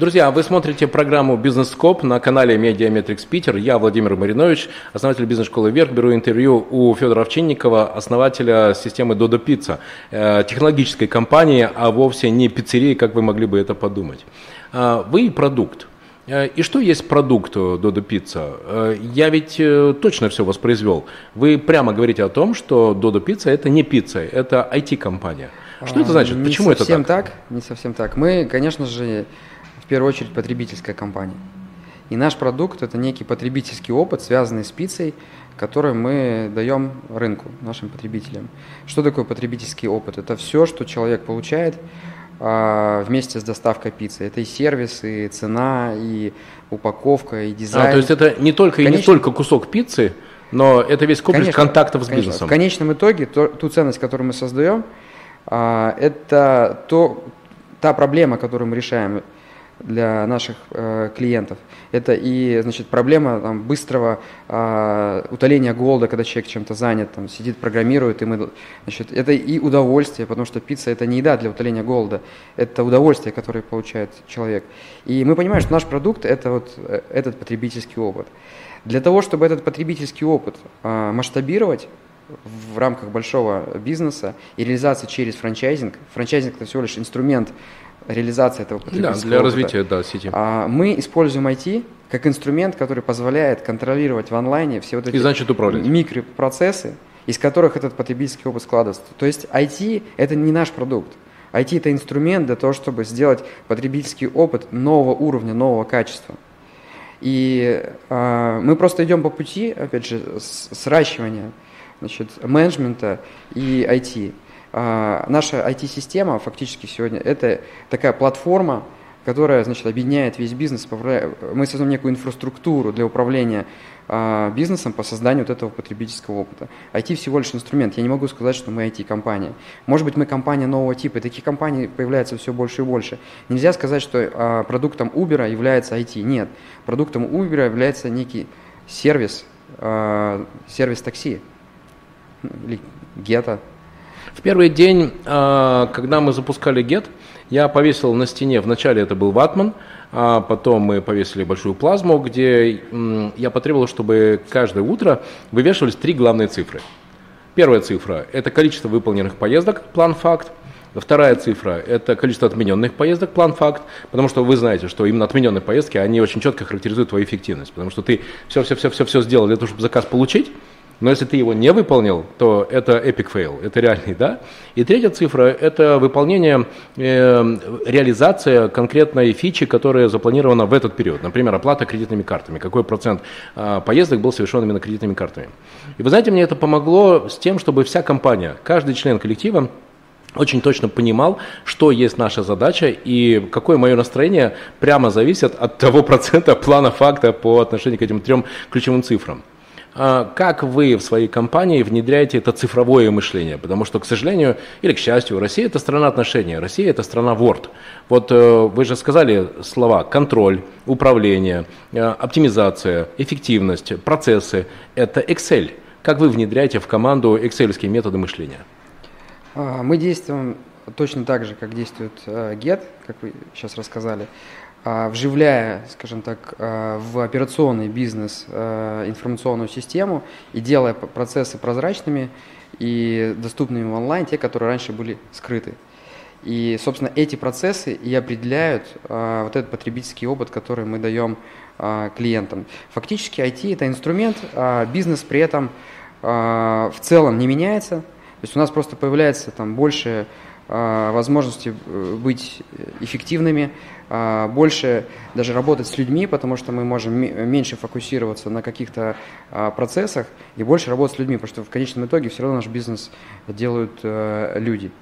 Друзья, вы смотрите программу «Бизнес Скоп» на канале Медиаметрикс Питер. Я Владимир Маринович, основатель бизнес-школы «Вверх». Беру интервью у Федора Овчинникова, основателя системы «Додо Пицца», э, технологической компании, а вовсе не пиццерии, как вы могли бы это подумать. Э, вы продукт. Э, и что есть продукт Додо Пицца? Я ведь точно все воспроизвел. Вы прямо говорите о том, что Додо Пицца это не пицца, это IT-компания. Что это значит? Не Почему это так? так? Не совсем так. Мы, конечно же, первую очередь потребительская компания. И наш продукт – это некий потребительский опыт, связанный с пиццей, который мы даем рынку, нашим потребителям. Что такое потребительский опыт? Это все, что человек получает а, вместе с доставкой пиццы. Это и сервис, и цена, и упаковка, и дизайн. А, то есть это не только Конечно, и не только кусок пиццы, но это весь комплекс конечно, контактов с конечно. бизнесом. В конечном итоге то, ту ценность, которую мы создаем, а, это то, та проблема, которую мы решаем – для наших э, клиентов. Это и значит, проблема там, быстрого э, утоления голода, когда человек чем-то занят, там, сидит, программирует. И мы, значит, это и удовольствие, потому что пицца – это не еда для утоления голода, это удовольствие, которое получает человек. И мы понимаем, что наш продукт – это вот э, этот потребительский опыт. Для того, чтобы этот потребительский опыт э, масштабировать, в рамках большого бизнеса и реализации через франчайзинг. Франчайзинг – это всего лишь инструмент реализации этого потребительского Да, для опыта. развития да, сети. А, мы используем IT как инструмент, который позволяет контролировать в онлайне все вот эти И значит, управлять. микропроцессы, из которых этот потребительский опыт складывается. То есть IT – это не наш продукт. IT – это инструмент для того, чтобы сделать потребительский опыт нового уровня, нового качества. И э, мы просто идем по пути, опять же, сращивания значит, менеджмента и IT. А, наша IT-система фактически сегодня это такая платформа, которая значит, объединяет весь бизнес. Мы создаем некую инфраструктуру для управления а, бизнесом по созданию вот этого потребительского опыта. IT всего лишь инструмент. Я не могу сказать, что мы IT-компания. Может быть, мы компания нового типа. И таких компаний появляется все больше и больше. Нельзя сказать, что а, продуктом Uber является IT. Нет. Продуктом Uber является некий сервис, сервис такси или гета, в первый день, а, когда мы запускали Get, я повесил на стене, вначале это был ватман, а потом мы повесили большую плазму, где я потребовал, чтобы каждое утро вывешивались три главные цифры. Первая цифра – это количество выполненных поездок, план-факт. Вторая цифра – это количество отмененных поездок, план-факт, потому что вы знаете, что именно отмененные поездки, они очень четко характеризуют твою эффективность, потому что ты все-все-все-все сделал для того, чтобы заказ получить, но если ты его не выполнил, то это epic fail, это реальный, да? И третья цифра – это выполнение, э, реализация конкретной фичи, которая запланирована в этот период. Например, оплата кредитными картами. Какой процент э, поездок был совершен именно кредитными картами. И вы знаете, мне это помогло с тем, чтобы вся компания, каждый член коллектива очень точно понимал, что есть наша задача и какое мое настроение прямо зависит от того процента плана факта по отношению к этим трем ключевым цифрам. А как вы в своей компании внедряете это цифровое мышление? Потому что, к сожалению, или к счастью, Россия – это страна отношений, Россия – это страна Word. Вот э, вы же сказали слова контроль, управление, э, оптимизация, эффективность, процессы – это Excel. Как вы внедряете в команду excel методы мышления? А, мы действуем точно так же, как действует э, Get, как вы сейчас рассказали. А, вживляя, скажем так, а, в операционный бизнес а, информационную систему и делая процессы прозрачными и доступными в онлайн, те, которые раньше были скрыты. И, собственно, эти процессы и определяют вот этот потребительский опыт, который мы даем клиентам. Фактически IT – это инструмент, бизнес при этом в целом не меняется. То есть у нас просто появляется там больше возможности э, быть эффективными, а, больше даже работать с людьми, потому что мы можем меньше фокусироваться на каких-то а, процессах и больше работать с людьми, потому что в конечном итоге все равно наш бизнес делают э, люди.